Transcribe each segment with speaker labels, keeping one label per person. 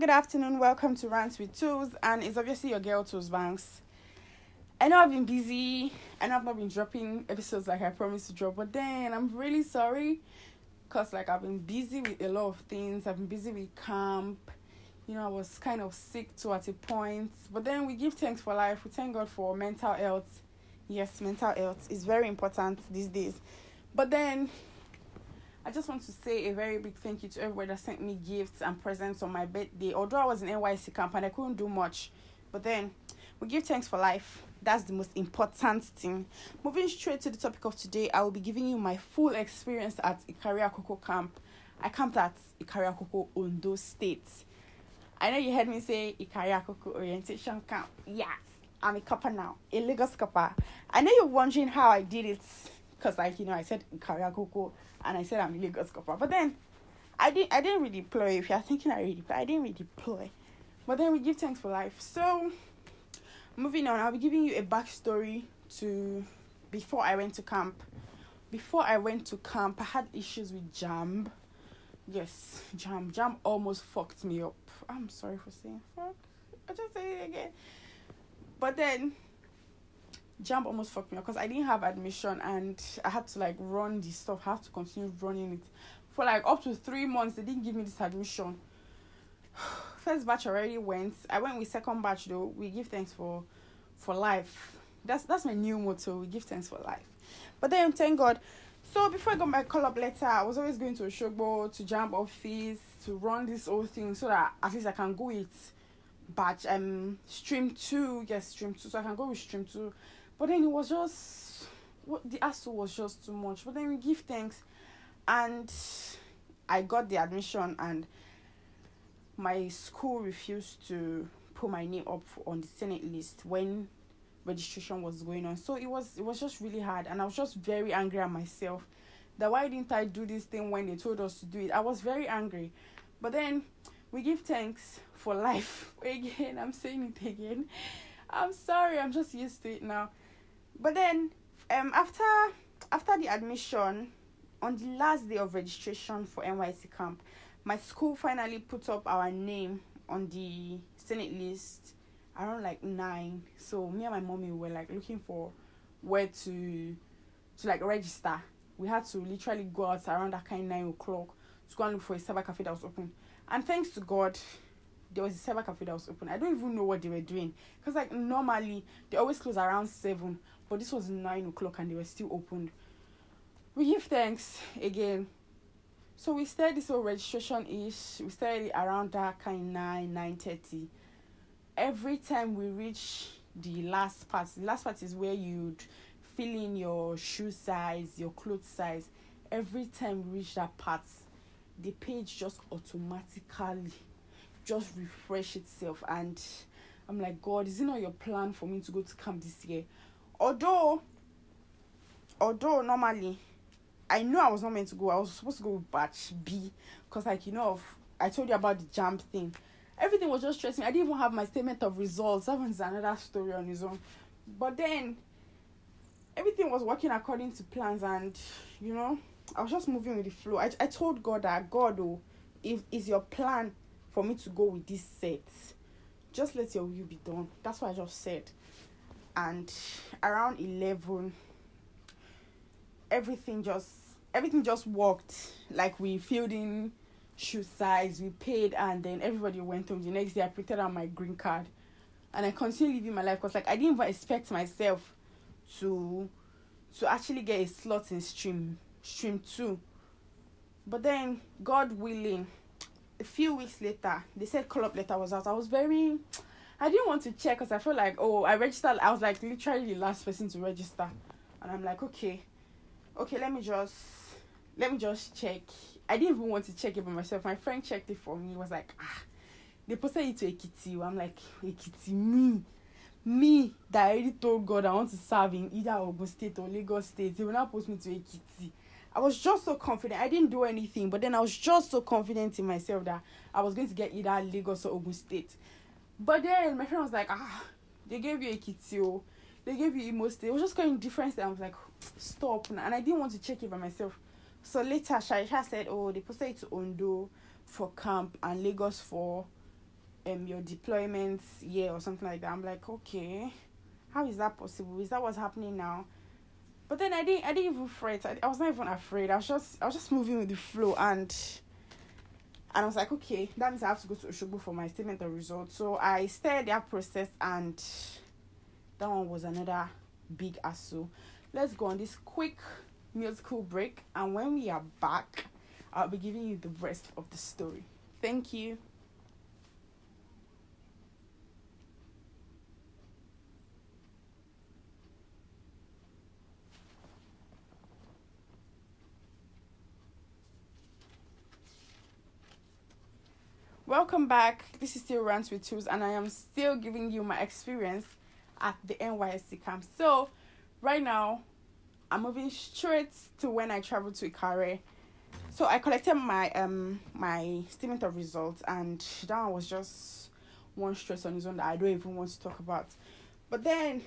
Speaker 1: good afternoon. Welcome to Rants with Tools, and it's obviously your girl Tools Banks. I know I've been busy. I know I've not been dropping episodes like I promised to drop, but then I'm really sorry because like I've been busy with a lot of things. I've been busy with camp. You know, I was kind of sick too at a point, but then we give thanks for life. We thank God for mental health. Yes, mental health is very important these days. But then I just want to say a very big thank you to everybody that sent me gifts and presents on my birthday. Although I was in NYSC camp and I couldn't do much, but then we give thanks for life. That's the most important thing. Moving straight to the topic of today, I will be giving you my full experience at Ikare Akoko camp. I camped at Ikare Akoko Ondo State. I know you heard me say Ikare Akoko Orientation Camp. Yes, I'm a corper now, a Lagos corper. I know you're wondering how I did it because like you know I said Ikare Akoko and I said I'm a Lagos corper. But then I didn't I didn't really play. If you're thinking I really play, I didn't really play. But then we give thanks for life. So moving on, I'll be giving you a backstory to before I went to camp. Before I went to camp, I had issues with JAMB. Yes, JAMB. JAMB almost fucked me up. I'm sorry for saying fuck. I just say it again. But then JAMB almost fucked me up because I didn't have admission and I had to like run the stuff. I have to continue running it for like up to three months. They didn't give me this admission. First batch already went. I went with second batch though. We give thanks for for life. That's that's my new motto. We give thanks for life. But then thank God. So before I got my call up letter, I was always going to a Osogbo to JAMB office to run this whole thing so that at least I can go with batch um stream two, yes, stream two. So I can go with stream two but then it was just what the hassle was just too much. But then we give thanks, and I got the admission, and my school refused to put my name up on the senate list when registration was going on. So it was it was just really hard, and I was just very angry at myself. That why didn't I do this thing when they told us to do it? I was very angry, but then we give thanks for life again. I'm saying it again. I'm sorry. I'm just used to it now but then um after after the admission on the last day of registration for NYSC camp, my school finally put up our name on the Senate list around like nine. So me and my mommy were like looking for where to to like register. We had to literally go out around that kind of nine o'clock to go and look for a cyber cafe that was open. And thanks to God, there was a cyber cafe that was open. I don't even know what they were doing because like normally they always close around seven, but this was nine o'clock and they were still opened. We give thanks again. So we started this whole registration ish. We started around that kind nine nine thirty. Every time we reach the last part, the last part is where you'd fill in your shoe size, your clothes size. Every time we reach that part, the page just automatically just refresh itself and I'm like, God, is it not your plan for me to go to camp this year? Although although normally I know I was not meant to go. I was supposed to go with batch B because like you know I told you about the jump thing. Everything was just stressing. I didn't even have my statement of results. That was another story on its own. But then everything was working according to plans and you know I was just moving with the flow. I I told God that God oh if is your plan for me to go with this set, just let your will be done. That's what I just said and around 11 everything just everything just worked. Like we filled in shoe size we paid and then everybody went home. The next day i printed out my green card. And i continued living my life because like i didn't even expect myself to to actually get a slot in stream stream two. But then god willing a few weeks later they said call up letter was out. I was very I didn't want to check because I felt like, oh, I registered. I was like literally the last person to register, and I'm like, okay, okay, let me just, let me just check. I didn't even want to check it by myself. My friend checked it for me. He was like, ah, they posted it to Ekiti. I'm like, Ekiti, me, me that I already told God I want to serve in either Ogun State or Lagos State. They will now post me to Ekiti. I was just so confident. I didn't do anything, but then I was just so confident in myself that I was going to get either Lagos or Ogun State. But then my friend was like, ah, they gave you a kitio, they gave you Imo State. It was just going different. I was like, stop. And I didn't want to check it by myself. So later, Sharisha said, oh, they posted it to Ondo for camp and Lagos for um your deployment year or something like that. I'm like, okay, how is that possible? Is that what's happening now? But then I didn't I didn't even fret. I, I was not even afraid. I was just I was just moving with the flow and and I was like, okay, that means I have to go to Oshobo for my statement of results. So I started that process and that one was another big asu. Let's go on this quick musical break and when we are back, I'll be giving you the rest of the story. Thank you. Welcome back. This is still Rants with Tools, and I am still giving you my experience at the NYSC camp. So, right now, I'm moving straight to when I traveled to Ikare. So I collected my um my statement of results, and that was just one stress on his own that I don't even want to talk about. But then,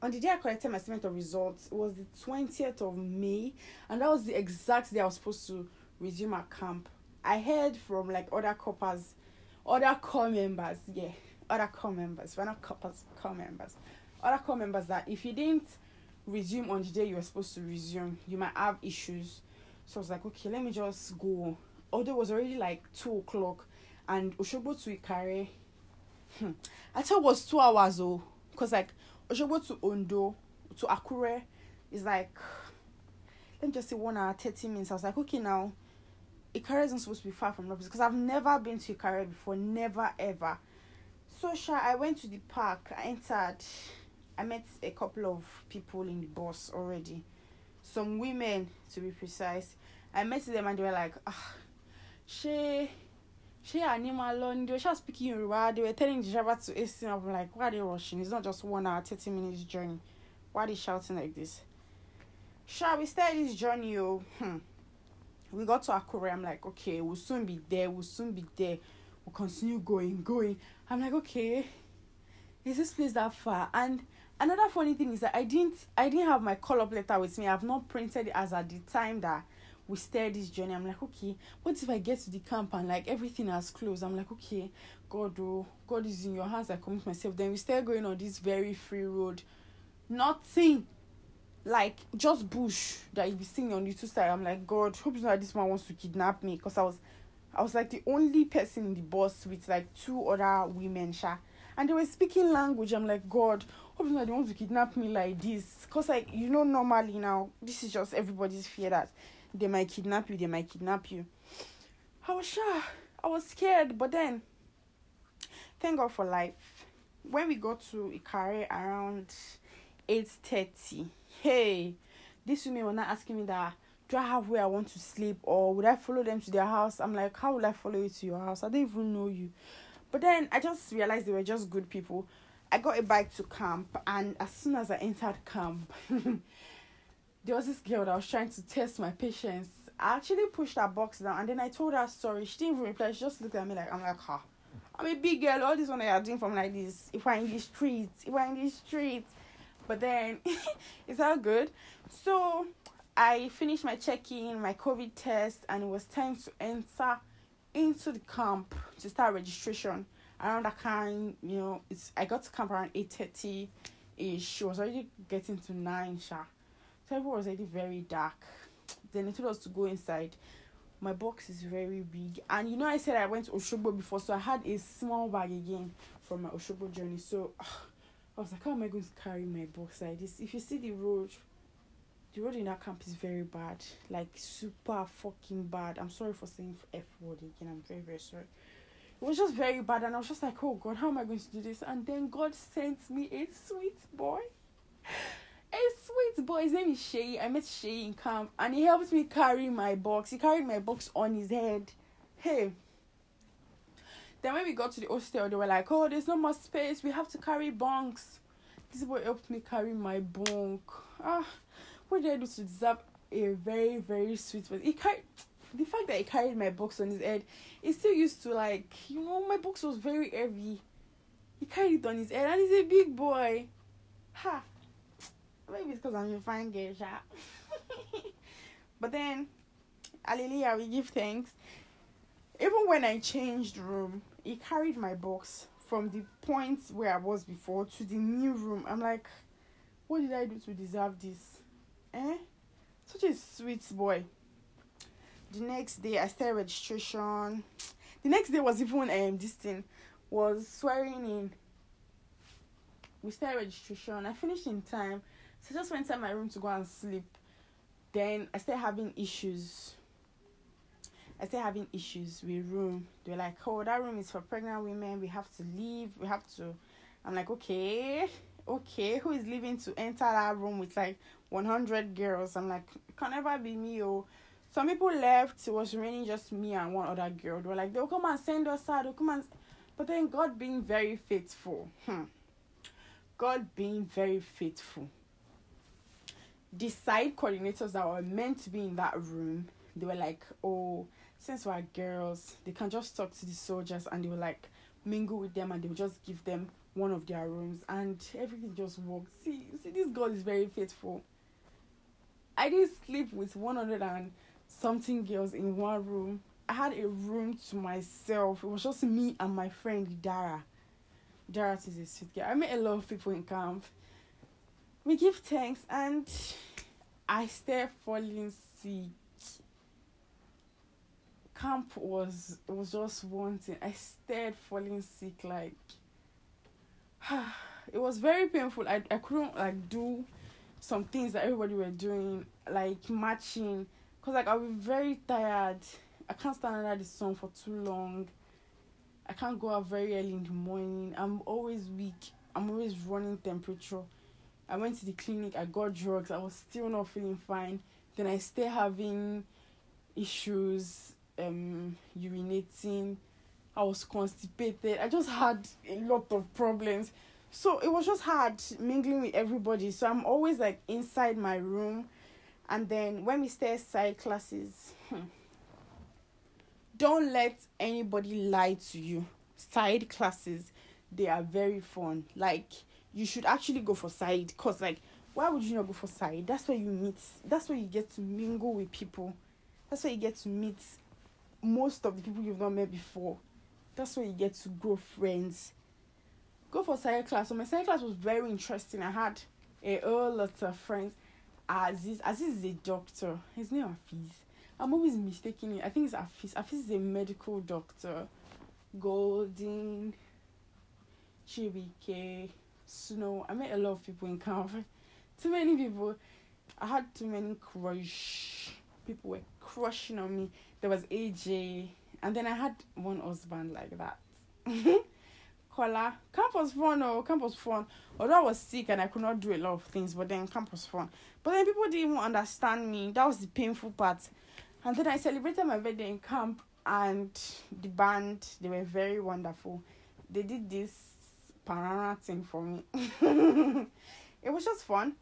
Speaker 1: on the day I collected my statement of results, it was the twentieth of May, and that was the exact day I was supposed to resume at camp I heard from like other corpers, other core members, yeah, other core members, we're not corpers, core members, other core members that if you didn't resume on the day you were supposed to resume, you might have issues. So I was like, okay, let me just go. Although it was already like two o'clock, and Oshobo to Ikare, hmm, I thought it was two hours though, cause like Oshobo to Ondo to Akure is like, let me just say one hour thirty minutes. I was like, okay now Ikare isn't supposed to be far from Lobis because I've never been to Ikare before, never ever. So sure, I went to the park. I entered. I met a couple of people in the bus already, some women to be precise. I met them and they were like, ah, she, she animal alone. They were just speaking Yoruba. They were telling the driver to hasten. I'm like, why are they rushing? It's not just one hour, thirty minutes journey. Why are they shouting like this? Sure, we started this journey. Oh, hmm we got to Akure. I'm like, okay, we'll soon be there. We'll soon be there. We'll continue going, going. I'm like, okay, is this place that far? And another funny thing is that I didn't, I didn't have my call up letter with me. I've not printed it as at the time that we started this journey. I'm like, okay, what if I get to the camp and like everything has closed? I'm like, okay, God, oh, God is in your hands. I commit myself. Then we start going on this very free road. Nothing like just bush that you be seeing on the two side. I'm like, God, hope it's not this man wants to kidnap me because I was I was like the only person in the bus with like two other women, sha. And they were speaking language. I'm like, God, hope it's not they want to kidnap me like this. Cause like you know, normally now, this is just everybody's fear that they might kidnap you, they might kidnap you. I was sure. I was scared, but then thank God for life. When we got to Ikare around eight thirty hey, these women were not asking me that do I have where I want to sleep or would I follow them to their house? I'm like, how will I follow you to your house? I don't even know you. But then I just realized they were just good people. I got a bike to camp, and as soon as I entered camp, there was this girl that was trying to test my patience. I actually pushed her box down, and then I told her sorry. She didn't even reply. She just looked at me like I'm like, ha. I'm a big girl. All this one I are doing from like this. If I'm in the streets, if I'm in the streets, but then it's all good. So I finished my check-in, my COVID test, and it was time to enter into the camp to start registration. Around that kind, you know, it's I got to camp around eight thirty ish. It was already getting to nine, sha. So it was already very dark. Then they told us to go inside. My box is very big, and you know I said I went to Oshobo before, so I had a small bag again from my Oshobo journey. So. Uh, I was like, how am I going to carry my box like this? If you see the road, the road in that camp is very bad, like super fucking bad. I'm sorry for saying F word again. I'm very very sorry. It was just very bad, and I was just like, oh God, how am I going to do this? And then God sent me a sweet boy. A sweet boy. His name is Shay. I met Shay in camp, and he helped me carry my box. He carried my box on his head. Hey, then when we got to the hostel, they were like, "Oh, there's no more space. We have to carry bunks." This boy helped me carry my bunk. Ah, what did I do to deserve a very very sweet person? He carried the fact that he carried my box on his head. He still used to like you know my box was very heavy. He carried it on his head, and he's a big boy. Ha. Maybe it's because I'm a fine girl, but then, hallelujah, we give thanks even when I changed room, he carried my box from the point where I was before to the new room. I'm like, what did I do to deserve this? Eh? Such a sweet boy. The next day I started registration. The next day was even um this thing was swearing in. We started registration. I finished in time. So I just went to my room to go and sleep. Then I started having issues. I started having issues with room. They're like, oh, that room is for pregnant women. We have to leave. We have to. I'm like, okay, okay. Who is leaving to enter that room with like 100 girls? I'm like, can never be me. Oh, some people left. It was remaining just me and one other girl. They were like, they'll come and send us out. They'll come and. But then God being very faithful. Hmm. God being very faithful the side coordinators that were meant to be in that room, they were like, oh, since we're girls, they can just talk to the soldiers and they will like mingle with them and they'll just give them one of their rooms and everything just worked. See, see, this girl is very faithful. I didn't sleep with 100 and something girls in one room. I had a room to myself. It was just me and my friend Dara. Dara is a sweet girl. I met a lot of people in camp we give thanks and I started falling sick. Camp was was just one thing. I started falling sick like it was very painful. I I couldn't like do some things that everybody were doing, like matching. Cause like I was very tired. I can't stand under the sun for too long. I can't go out very early in the morning. I'm always weak. I'm always running temperature. I went to the clinic, I got drugs, I was still not feeling fine. Then I still having issues, um, urinating. I was constipated. I just had a lot of problems. So it was just hard mingling with everybody. So I'm always like inside my room. And then when we stay side classes, hmm, don't let anybody lie to you. Side classes, they are very fun. Like you should actually go for side because like why would you not go for side that's where you meet that's where you get to mingle with people that's where you get to meet most of the people you've not met before that's where you get to grow friends go for side class so my side class was very interesting i had a whole lot of friends aziz aziz is a doctor his name afiz i'm always mistaking it i think it's afiz afiz is a medical doctor golden chibike snow. I met a lot of people in camp. Too many people. I had too many crush. People were crushing on me. There was AJ, and then I had one husband like that. Kola. Camp was fun, oh, camp was fun. Although I was sick and I could not do a lot of things, but then camp was fun. But then people didn't even understand me. That was the painful part. And then I celebrated my birthday in camp, and the band, they were very wonderful. They did this banana thing for me. it was just fun.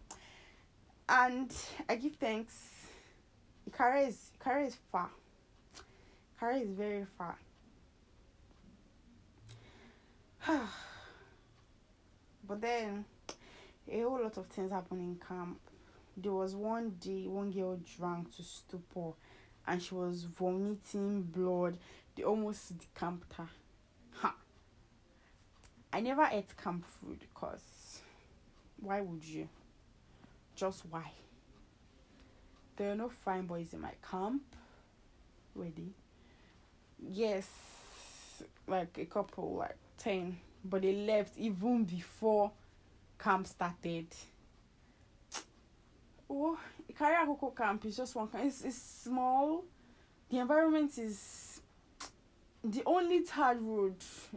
Speaker 1: And I give thanks. Kara is Kara is far. Kara is very far. but then a whole lot of things happened in camp. There was one day one girl drank to stupor and she was vomiting blood. They almost decamped her. Ha. I never ate camp food because why would you? Just why? There are no fine boys in my camp. Ready? Yes, like a couple, like 10, but they left even before camp started. Oh, Ikare camp is just one camp. It's, it's small. The environment is the only third road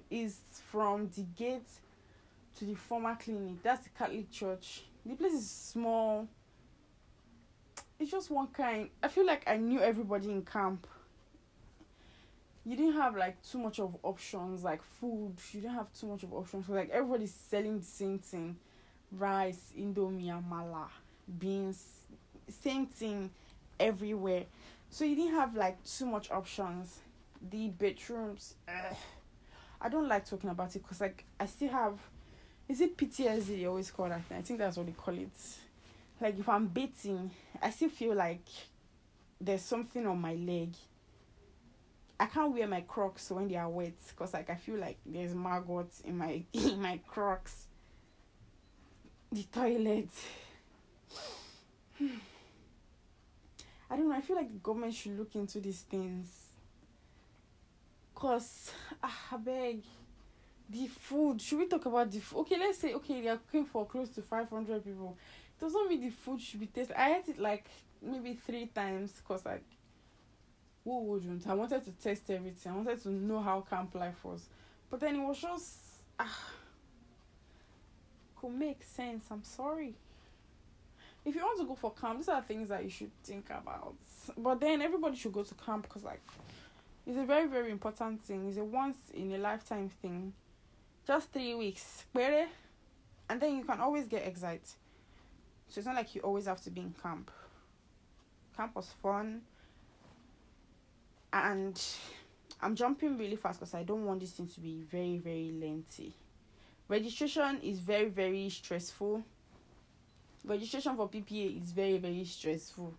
Speaker 1: is from the gate to the former clinic. That's the Catholic church. The place is small. It's just one kind. I feel like I knew everybody in camp. You didn't have like too much of options like food. You didn't have too much of options. So, like everybody's selling the same thing, rice, indomie, amala, beans, same thing everywhere. So you didn't have like too much options. The bedrooms. Ugh I don't like talking about it because like I still have is it PTSD they always call that thing? I think that's what they call it. Like if I'm beating, I still feel like there's something on my leg. I can't wear my Crocs when they are wet because like I feel like there's maggots in my in my Crocs. The toilet. I don't know. I feel like the government should look into these things. Cause ah, I beg the food. Should we talk about the food? Okay, let's say okay they are cooking for close to five hundred people. It Doesn't mean the food should be tasted. I ate it like maybe three times because like who wouldn't? I wanted to test everything. I wanted to know how camp life was. But then it was just ah could make sense. I'm sorry. If you want to go for camp, these are things that you should think about. But then everybody should go to camp because like it's a very, very important thing. It's a once in a lifetime thing. Just three weeks. And then you can always get excited. So it's not like you always have to be in camp. Camp was fun and I'm jumping really fast because I don't want this thing to be very, very lengthy. Registration is very, very stressful. Registration for PPA is very, very stressful.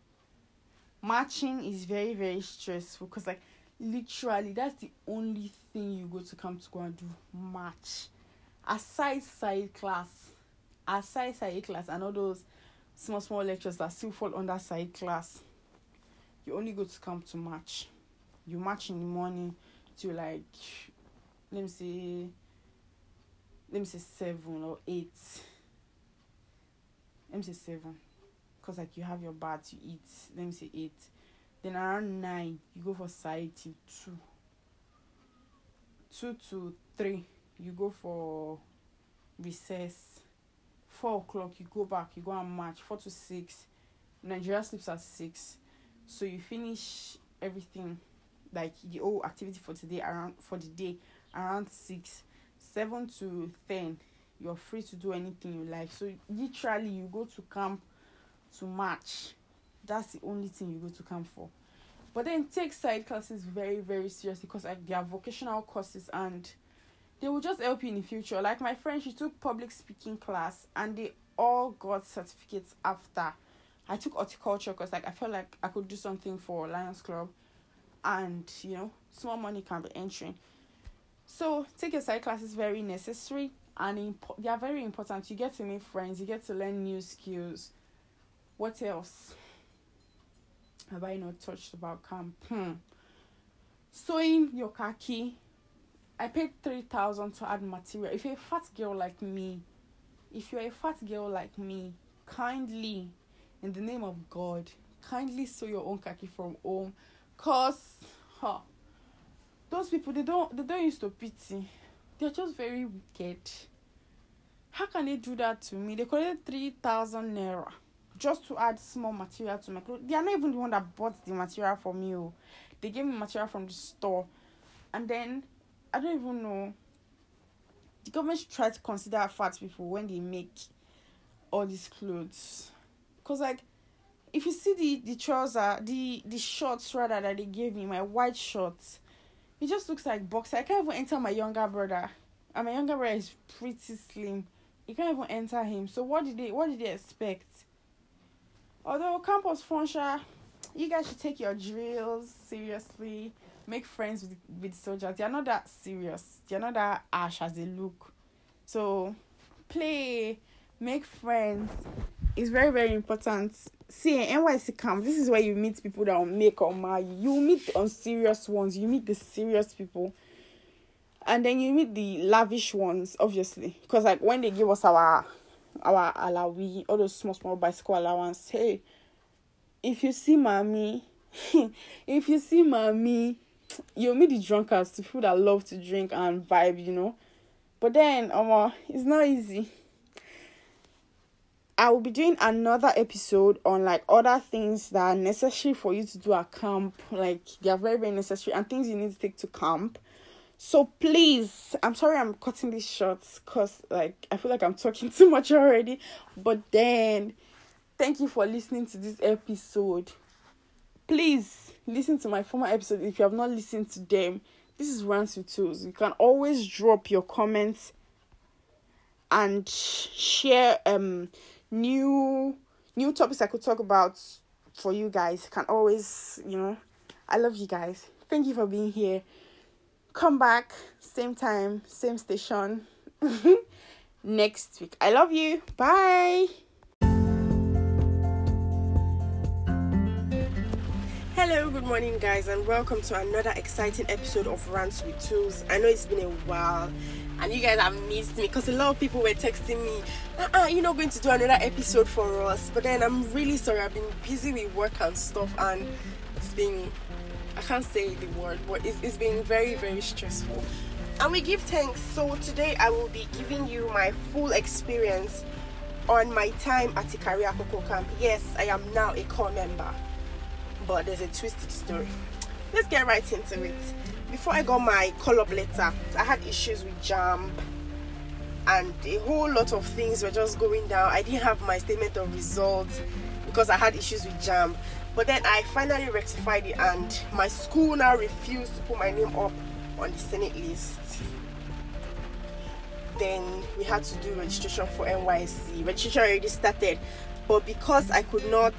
Speaker 1: matching is very, very stressful because, like, literally, that's the only thing you go to come to go and do match Aside side class, aside side class, and all those small, small lectures that still fall under side class, you only go to come to march you match in the morning to like let me say let me say seven or eight. Let me say seven. Because like you have your bath you eat let me say eight. Then around nine you go for side till two. Two to three you go for recess. Four o'clock you go back you go and march four to six nigeria sleeps at six. So you finish everything like the whole activity for today around for the day around six seven to ten you're free to do anything you like. So literally you go to camp to march. That's the only thing you go to camp for. But then take side classes very very seriously because like they are vocational courses and they will just help you in the future. Like my friend she took public speaking class and they all got certificates after. I took horticulture because like i felt like i could do something for lions club and you know small money can be entering. So take your side classes very necessary and imp- they are very important. You get to make friends you get to learn new skills. What else have i not touched about camp? Hmm. sewing your khaki i paid 3000 to add material. If you're a fat girl like me if you're a fat girl like me kindly in the name of god kindly sew your own khaki from home Cause huh, those people they don't they don't use to pity. They're just very wicked. How can they do that to me? They collected three thousand naira just to add small material to my clothes. They are not even the one that bought the material for me. Oh. They gave me material from the store. And then I don't even know. The government should try to consider fat people when they make all these clothes. Cause like if you see the the trouser, the the shorts rather that they gave me, my white shorts, it just looks like boxer. I can't even enter my younger brother, and my younger brother is pretty slim. You can't even enter him. So what did they what did they expect? Although campus Fonsha, you guys should take your drills seriously. Make friends with with soldiers. They are not that serious. They are not that ash as they look. So play, make friends. It's very very important see NYSC camp, this is where you meet people that will make or marry. You meet the unserious ones, you meet the serious people, and then you meet the lavish ones, obviously. Because like when they give us our our alawi, all those small small bicycle allowance, hey, if you see mommy, if you see mommy, you'll meet the drunkards, the people that love to drink and vibe, you know. But then, um, it's not easy I will be doing another episode on like other things that are necessary for you to do at camp. Like they are very, very necessary and things you need to take to camp. So please, I'm sorry I'm cutting this short because like I feel like I'm talking too much already. But then thank you for listening to this episode. Please listen to my former episode if you have not listened to them. This is Rants with Tools. You can always drop your comments and share um new new topics I could talk about for you guys. Can always, you know, I love you guys. Thank you for being here. Come back, same time, same station next week. I love you. Bye. Hello, good morning, guys, and welcome to another exciting episode of Rants with Tools. I know it's been a while, and you guys have missed me because a lot of people were texting me, uh-uh, you're not going to do another episode for us. But then I'm really sorry, I've been busy with work and stuff, and it's been I can't say the word, but it's, it's been very, very stressful. And we give thanks. So today I will be giving you my full experience on my time at Ikare Akoko camp. Yes, I am now a core member, but there's a twisted story. Let's get right into it. Before I got my call up letter, I had issues with JAMB and a whole lot of things were just going down. I didn't have my statement of results because I had issues with JAMB. But then I finally rectified it, and my school now refused to put my name up on the Senate list. Then we had to do registration for NYSC. Registration already started, but because I could not,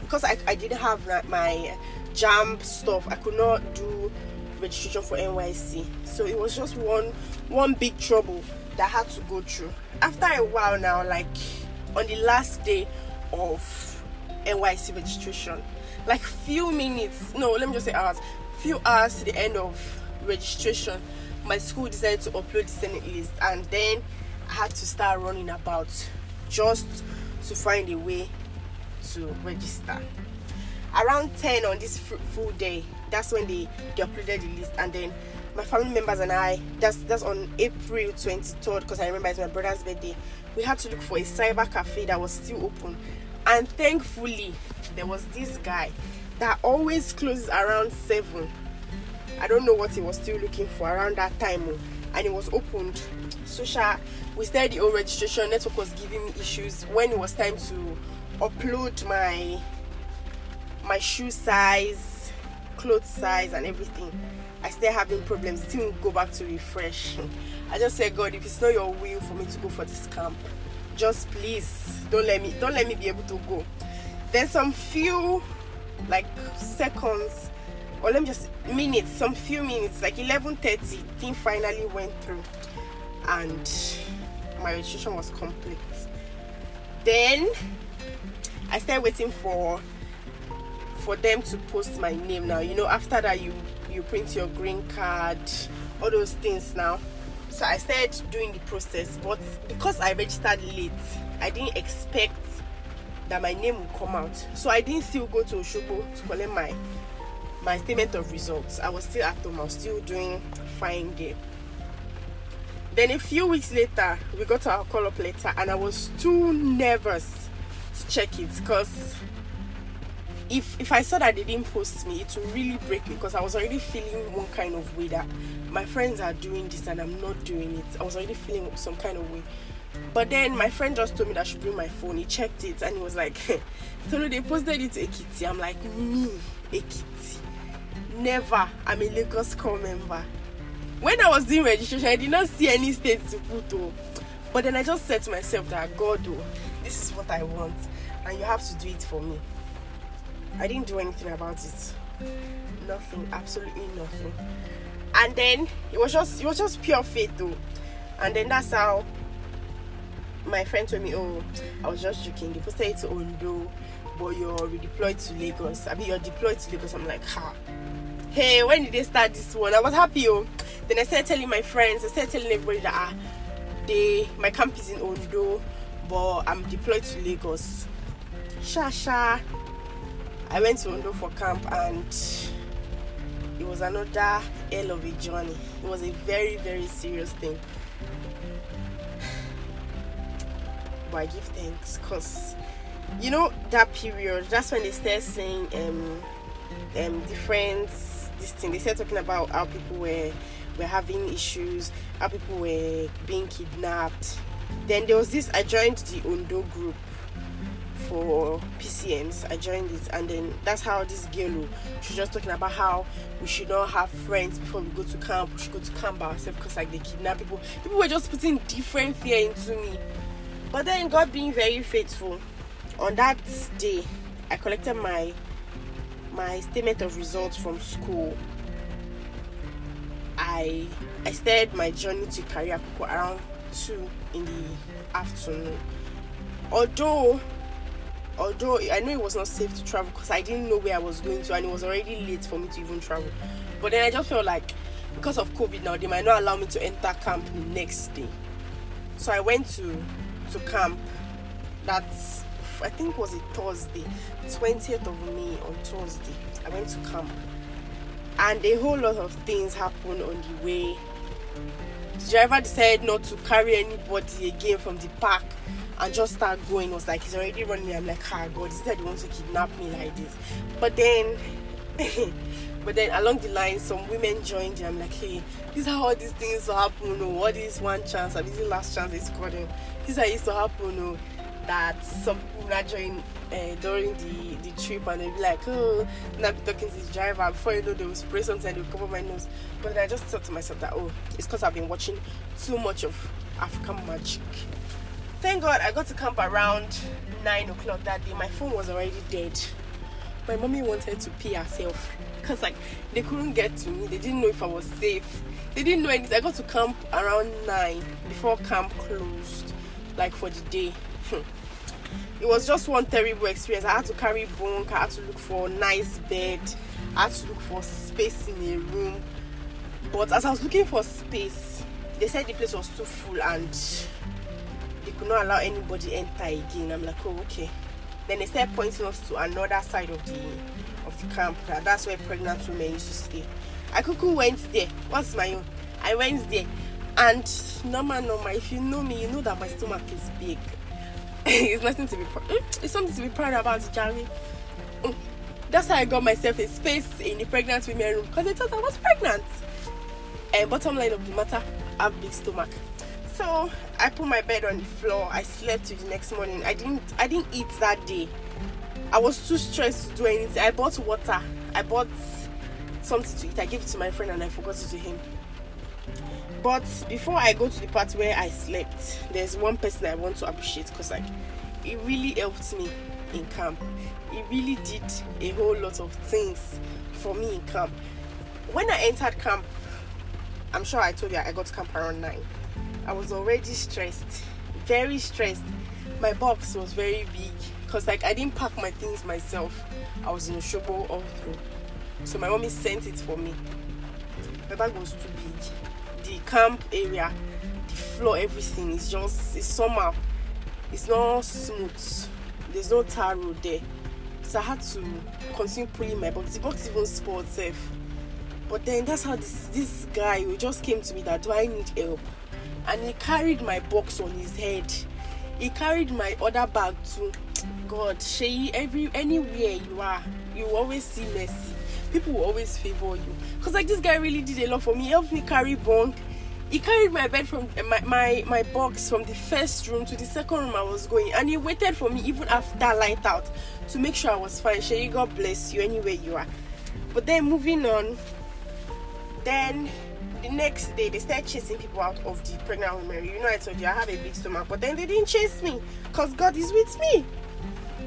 Speaker 1: because I, I didn't have my JAMB stuff, I could not do registration for NYSC. So it was just one one big trouble that I had to go through. After a while now, like on the last day of NYSC registration. Like few minutes, no, let me just say hours. Few hours to the end of registration, my school decided to upload the Senate list, and then I had to start running about just to find a way to register. Around 10 on this full day, that's when they, they uploaded the list, and then my family members and I, that's that's on April 23rd, because I remember it's my brother's birthday. We had to look for a cyber cafe that was still open. And thankfully there was this guy that always closes around 7 i don't know what he was still looking for around that time oh, and it was opened. Social we started the old registration network was giving me issues when it was time to upload my my shoe size clothes size and everything i still having problems. Still go back to refresh i just said god if it's not your will for me to go for this camp just please don't let me don't let me be able to go. There's some few like seconds or let me just minutes some few minutes like 11:30 thing finally went through and my registration was complete. Then i started waiting for for them to post my name now you know after that you you print your green card all those things now so I started doing the process, but because I registered late, I didn't expect that my name would come out. So I didn't still go to Oshobo to collect my my statement of results. I was still at home. I was still doing fine there. Then a few weeks later, we got our call up letter, and I was too nervous to check it because if if I saw that they didn't post me, it would really break me because I was already feeling one kind of way that my friends are doing this and I'm not doing it. I was already feeling some kind of way. But then my friend just told me that I should bring my phone. He checked it and he was like, Tolu, they posted it to Ekiti. I'm like, me, Ekiti. Never. I'm a Lagos core member. When I was doing registration, I did not see any states to put to. But then I just said to myself that God, oh, this is what I want, and you have to do it for me. I didn't do anything about it. Nothing, absolutely nothing. And then it was just it was just pure faith though. And then that's how my friend told me, Oh, I was just joking. They posted it to Ondo, but you're redeployed to Lagos. I mean you're deployed to Lagos. I'm like, ha. Hey, when did they start this one? I was happy, oh. Then I started telling my friends, I started telling everybody that ah, they my camp is in Ondo, but I'm deployed to Lagos. Sha sha. I went to Ondo for camp and it was another hell of a journey. It was a very, very serious thing. But I give thanks because you know that period, that's when they start saying um um different this thing. They started talking about how people were were having issues, how people were being kidnapped. Then there was this I joined the Ondo group for PCMs. I joined it, and then that's how this girl oh, she was just talking about how we should not have friends before we go to camp. We should go to camp by ourselves because like they kidnap people. People were just putting different fear into me. But then God being very faithful, on that day I collected my my statement of results from school
Speaker 2: I I started my journey to Kariakoko around two in the afternoon. Although although I know it was not safe to travel because I didn't know where I was going to and it was already late for me to even travel. But then I just felt like because of COVID now they might not allow me to enter camp the next day. So I went to to camp. That's I think was a Thursday, 20th of May on Thursday. I went to camp. And a whole lot of things happened on the way. The driver decided not to carry anybody again from the park and just start going. It was like he's already running. I'm like, ah God, is that he wants to kidnap me like this? But then but then along the line some women joined and I'm like, hey, these are all these things happen, oh, what is one chance, and this is last chance scored him. These are used to happen, oh, that some people not join uh, during the, the trip and they'll be like, oh, not be talking to this driver. Before you know, they will spray something and they'll cover my nose. But then I just thought to myself that, oh, it's because I've been watching too much of Africa Magic. Thank God I got to camp around 9 o'clock that day. My phone was already dead. My mommy wanted to pee herself because like they couldn't get to me. They didn't know if I was safe. They didn't know anything. I got to camp around 9 before camp closed, like for the day. Hmm. it was just one terrible experience. I had to carry bunk, I had to look for a nice bed, I had to look for space in a room. But as I was looking for space, they said the place was too full and they could not allow anybody enter again. I'm like, oh okay. Then they started pointing us to another side of the of the camp. That's where pregnant women used to stay. I quickly went there. What's my own? I went there. And normal, normal. If you know me, you know that my stomach is big. it's nothing to be. Mm, it's something to be proud about, Jerry. Mm. That's how I got myself a space in the pregnant women room because they thought I was pregnant. And bottom line of the matter, I have big stomach. So I put my bed on the floor. I slept till the next morning. I didn't I didn't eat that day. I was too stressed to do anything. I bought water. I bought something to eat. I gave it to my friend and I forgot it to him. But before I go to the part where I slept, there's one person I want to appreciate because like it really helped me in camp. It really did a whole lot of things for me in camp. When I entered camp, I'm sure I told you I got to camp around nine. I was already stressed, very stressed. My box was very big because like I didn't pack my things myself. I was in shovel all through. So my mommy sent it for me. My bag was too big the camp area, the floor, everything is just it's somehow it's not smooth. There's no tar road there. So I had to continue pulling my box. The box even spoiled safe. But then that's how this this guy who just came to me that do I need help? And he carried my box on his head. He carried my other bag too. God, Shay, every anywhere you are, you always see mercy people will always favor you. Cause like this guy really did a lot for me. He helped me carry bunk. He carried my bed from uh, my, my my box from the first room to the second room I was going, and he waited for me even after light out to make sure I was fine. Shay, God bless you anywhere you are. But then moving on, then the next day they started chasing people out of the pregnant woman. You know, I told you I have a big stomach, but then they didn't chase me because God is with me.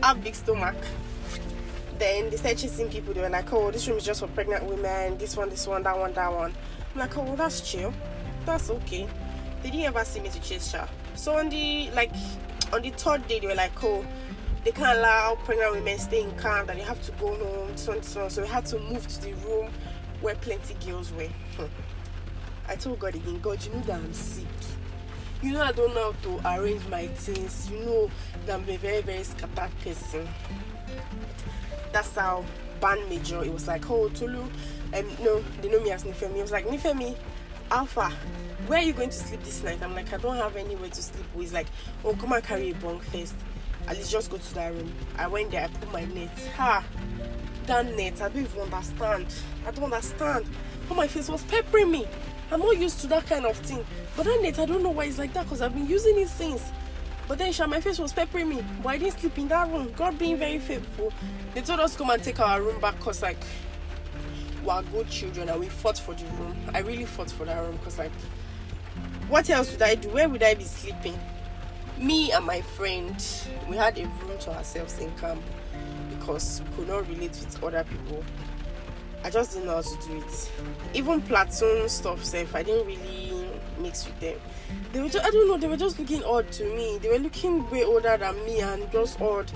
Speaker 2: I have a big stomach then they started chasing people. They were like, oh, this room is just for pregnant women. This one, this one, that one, that one. I'm like, oh, well, that's chill. That's okay. They didn't ever see me to chase her. So on the like on the third day, they were like, oh, they can't allow pregnant women stay in camp. That they have to go home. This one, this one. So we had to move to the room where plenty girls were. Hmm. I told God again, God, you know that I'm sick. You know I don't know how to arrange my things. You know that I'm a very, very scattered person. That's how band major it was like oh Tolu um no they know me as Nifemi. It was like Nifemi Alpha where are you going to sleep this night? I'm like I don't have anywhere to sleep. He's like oh come and carry a bunk first. At least just go to that room. I went there I put my net. Ha! That net I don't even understand. I don't understand. How my face was peppering me I'm not used to that kind of thing but that net I don't know why it's like that because I've been using it since but then Sha, my face was peppering me. But I didn't sleep in that room. God being very faithful. They told us to come and take our room back because like we're good children and we fought for the room. I really fought for that room because like what else would I do? Where would I be sleeping? Me and my friend, we had a room to ourselves in camp because we could not relate with other people. I just didn't know how to do it. Even platoon stuff, self, I didn't really mix with them. They were just, I don't know, they were just looking odd to me. They were looking way older than me and just odd.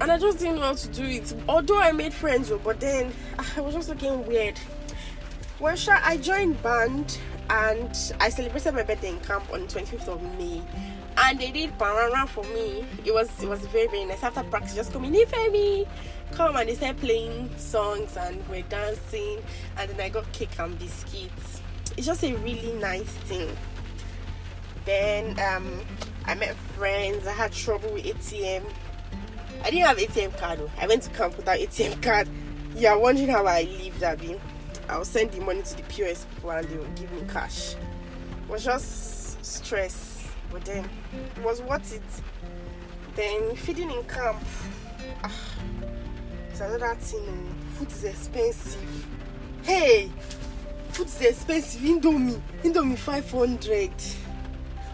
Speaker 2: And I just didn't know how to do it. Although I made friends, oh, but then ah, I was just looking weird. Well, sure, I joined band and I celebrated my birthday in camp on 25th of May. And they did banana for me. It was it was very very nice. After practice, just come in, Ifemi, come and they started playing songs and we're dancing. And then I got cake and biscuits. It's just a really nice thing. Then um, I met friends. I had trouble with ATM. I didn't have ATM card. Though. I went to camp without ATM card. You are wondering how I lived, Abby. I'll send the money to the POS people and they will give me cash. It was just stress, but then it was worth it. Then feeding in camp, ah, another thing. Food is expensive. Hey, food is expensive. Indomie, Indomie 500.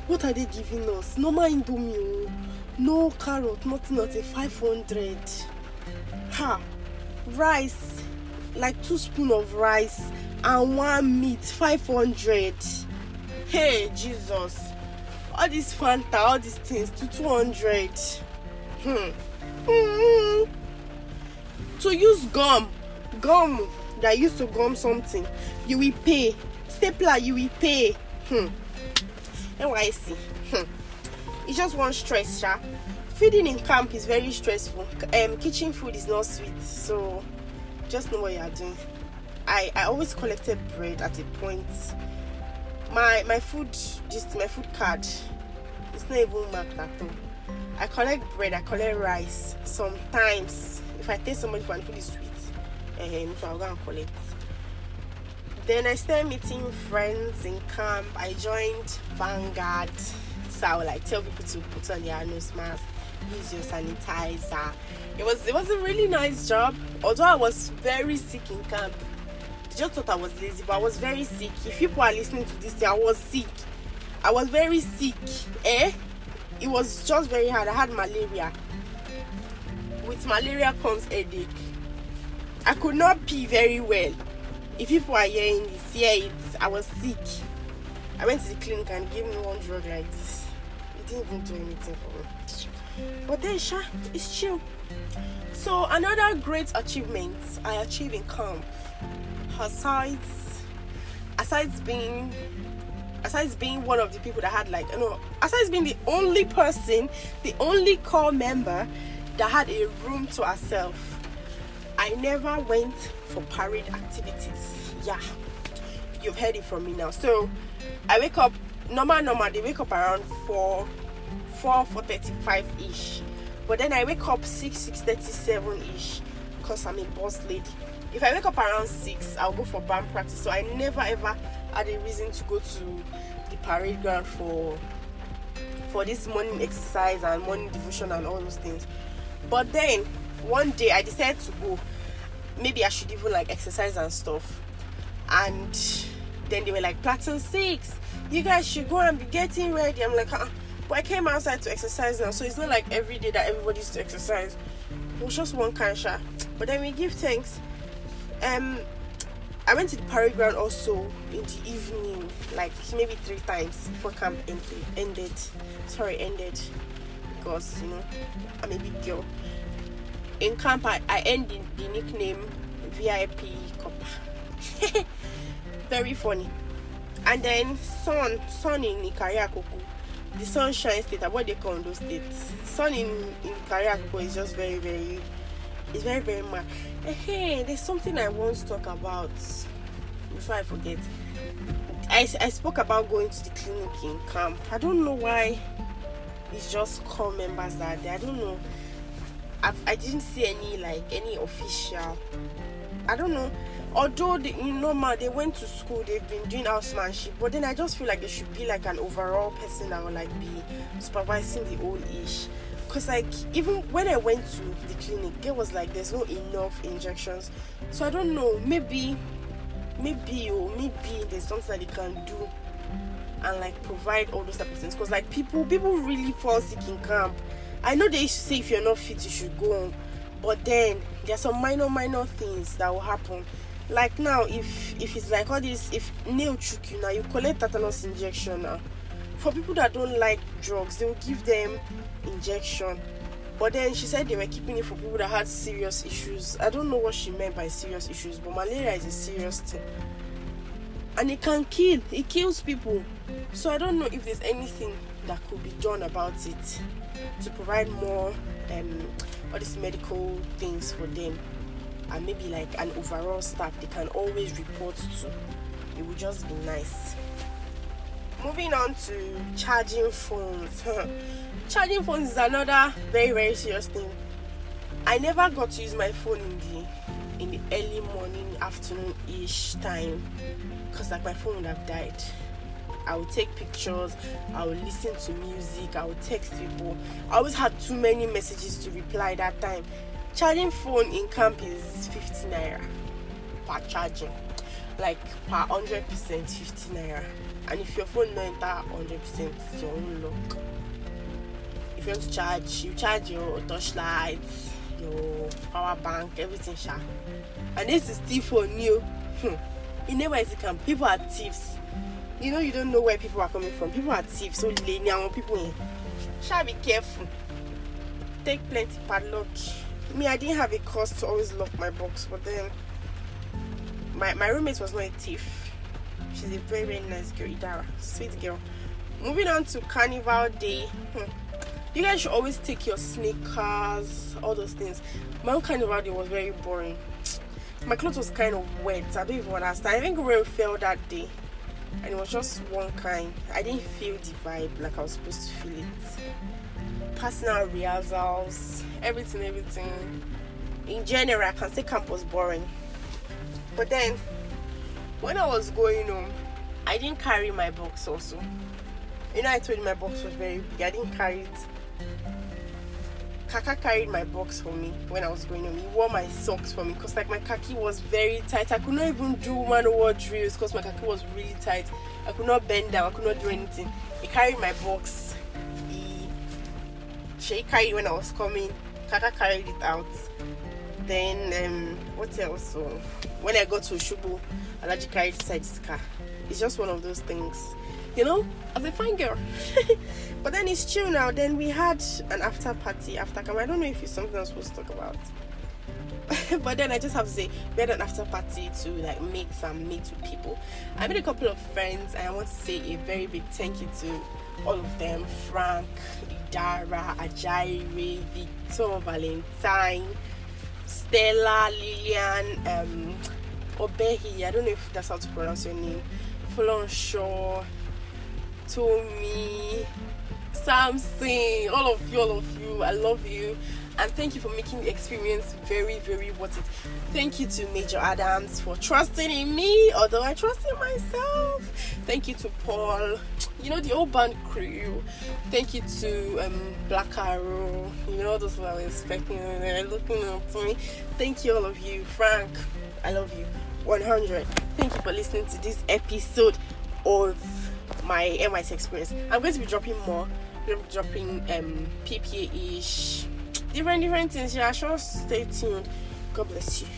Speaker 2: What are they giving us? Normal Indomie, oh. no carrot, nothing, nothing. 500. Ha, rice like two spoon of rice and one meat 500 hey jesus all this fanta all these things to 200 hmm. Mm. To use gum gum that used to gum something you will pay stapler you will pay hmm. nyc hmm. it's just one stress sha feeding in camp is very stressful um, kitchen food is not sweet so just know what you are doing. I, I always collected bread at a point. My my food just my food card it's not even marked at all. I collect bread, I collect rice. Sometimes if I taste somebody for food is sweet, um, so I'll go and collect. Then I started meeting friends in camp. I joined Vanguard. So I would like tell people to put on their nose mask, use your sanitizer. It was it was a really nice job. Although I was very sick in camp. They just thought I was lazy, but I was very sick. If people are listening to this, I was sick. I was very sick. Eh? It was just very hard. I had malaria. With malaria comes headache. I could not pee very well. If people are hearing this, hear it. I was sick. I went to the clinic and gave me one drug like this. It didn't even do anything for me. But then, Sha, it's chill. So another great achievement I achieved in camp, aside aside being aside being one of the people that had like you know aside being the only person, the only corps member that had a room to herself. I never went for parade activities. Yeah, you've heard it from me now. So I wake up normal, normal. They wake up around four, four, four thirty-five ish. But then I wake up six, six thirty-seven ish because I'm a boss lady. If I wake up around six, I'll go for band practice. So I never ever had a reason to go to the parade ground for for this morning exercise and morning devotion and all those things. But then one day I decided to go. Maybe I should even like exercise and stuff. And then they were like, Platinum six, you guys should go and be getting ready. I'm like, uh but I came outside to exercise now, so it's not like every day that everybody's to exercise. It was just one of But then we give thanks. Um I went to the parade ground also in the evening, like maybe three times before camp ended. Sorry, ended because you know I'm a big girl. In camp, I, I ended the nickname VIP Corper. Very funny. And then Sun, Sun in Ikare Akoko, the Sunshine State, what they call those states. Sun in in Ikare Akoko is just very, very, it's very, very much. Hey, there's something I want to talk about before I forget. I, I spoke about going to the clinic in camp. I don't know why it's just corps members that there. I don't know. I've, I didn't see any like any official. I don't know. Although they, you know, they went to school, they've been doing housemanship, but then I just feel like they should be like an overall person that will like be supervising the whole ish. Cause like even when I went to the clinic, there was like there's no enough injections. So I don't know. Maybe, maybe or maybe there's something that they can do and like provide all those type of things. Cause like people, people really fall sick in camp. I know they used to say if you're not fit, you should go home. But then there's some minor, minor things that will happen. like now if if it's like all this if nail chook you now you collect tetanus injection now for people that don't like drugs they will give them injection but then she said they were keeping it for people that had serious issues i don't know what she meant by serious issues but malaria is a serious thing and it can kill. It kills people. So i don't know if there's anything that could be done about it to provide more um all these medical things for them. And maybe like an overall staff they can always report to. It would just be nice. Moving on to charging phones. Charging phones is another very very serious thing. I never got to use my phone in the in the early morning afternoon ish time because like my phone would have died I would take pictures, I would listen to music, I would text people. I always had too many messages to reply that time. Charging phone in camp is 50 naira per charging, like per 100% 50 naira. And if your phone no enter 100%, it's your own luck. If you want to charge, you charge your touchlight, your power bank, everything, sha. And this is still for new. Hmm. In never is camp, people are thieves you know you don't know where people are coming from. People are thieves, so lenient people in. Shall be careful. Take plenty padlock. Me, I didn't have a cost to always lock my box, but then my my roommate was not a thief. She's a very very nice girl, Idara, sweet girl. Moving on to Carnival Day. Hmm. You guys should always take your sneakers, all those things. My own of Day was very boring. My clothes was kind of wet. I don't even understand. I think rain fell that day and it was just one kind. I didn't feel the vibe like I was supposed to feel it. Personal rehearsals, everything, everything. In general, I can say camp was boring. But then, when I was going home, I didn't carry my box also. You know, I told you my box was very big. I didn't carry it Kaka carried my box for me when I was going home. He wore my socks for me because like my khaki was very tight. I could not even do one over drills because my khaki was really tight. I could not bend down. I could not do anything. He carried my box. He she carried when I was coming. Kaka carried it out. Then um, what else? So when I got to Shubu, Alaji carried side car. It's just one of those things you know, as a fine girl. but then it's chill now. Then we had an after party after come. I don't know if it's something I'm supposed to talk about. but then I just have to say we had an after party to like make some meet with people. I made a couple of friends and I want to say a very big thank you to all of them Frank, Dara, Ajaire, Victor, Valentine, Stella, Lillian, um, Obehi. I don't know if that's how to pronounce your name. Fulon Shaw, Tommy, Samson, all of you, all of you, I love you. And thank you for making the experience very, very worth it. Thank you to Major Adams for trusting in me, although I trust in myself. Thank you to Paul, you know, the old band crew. Thank you to um, Black Arrow, you know, those who I was expecting, they're looking up to me. Thank you, all of you. Frank, I love you. 100. Thank you for listening to this episode of my NYSC experience. I'm going to be dropping more. Going to be dropping um, PPA ish, different different things. Yeah, sure. Stay tuned. God bless you.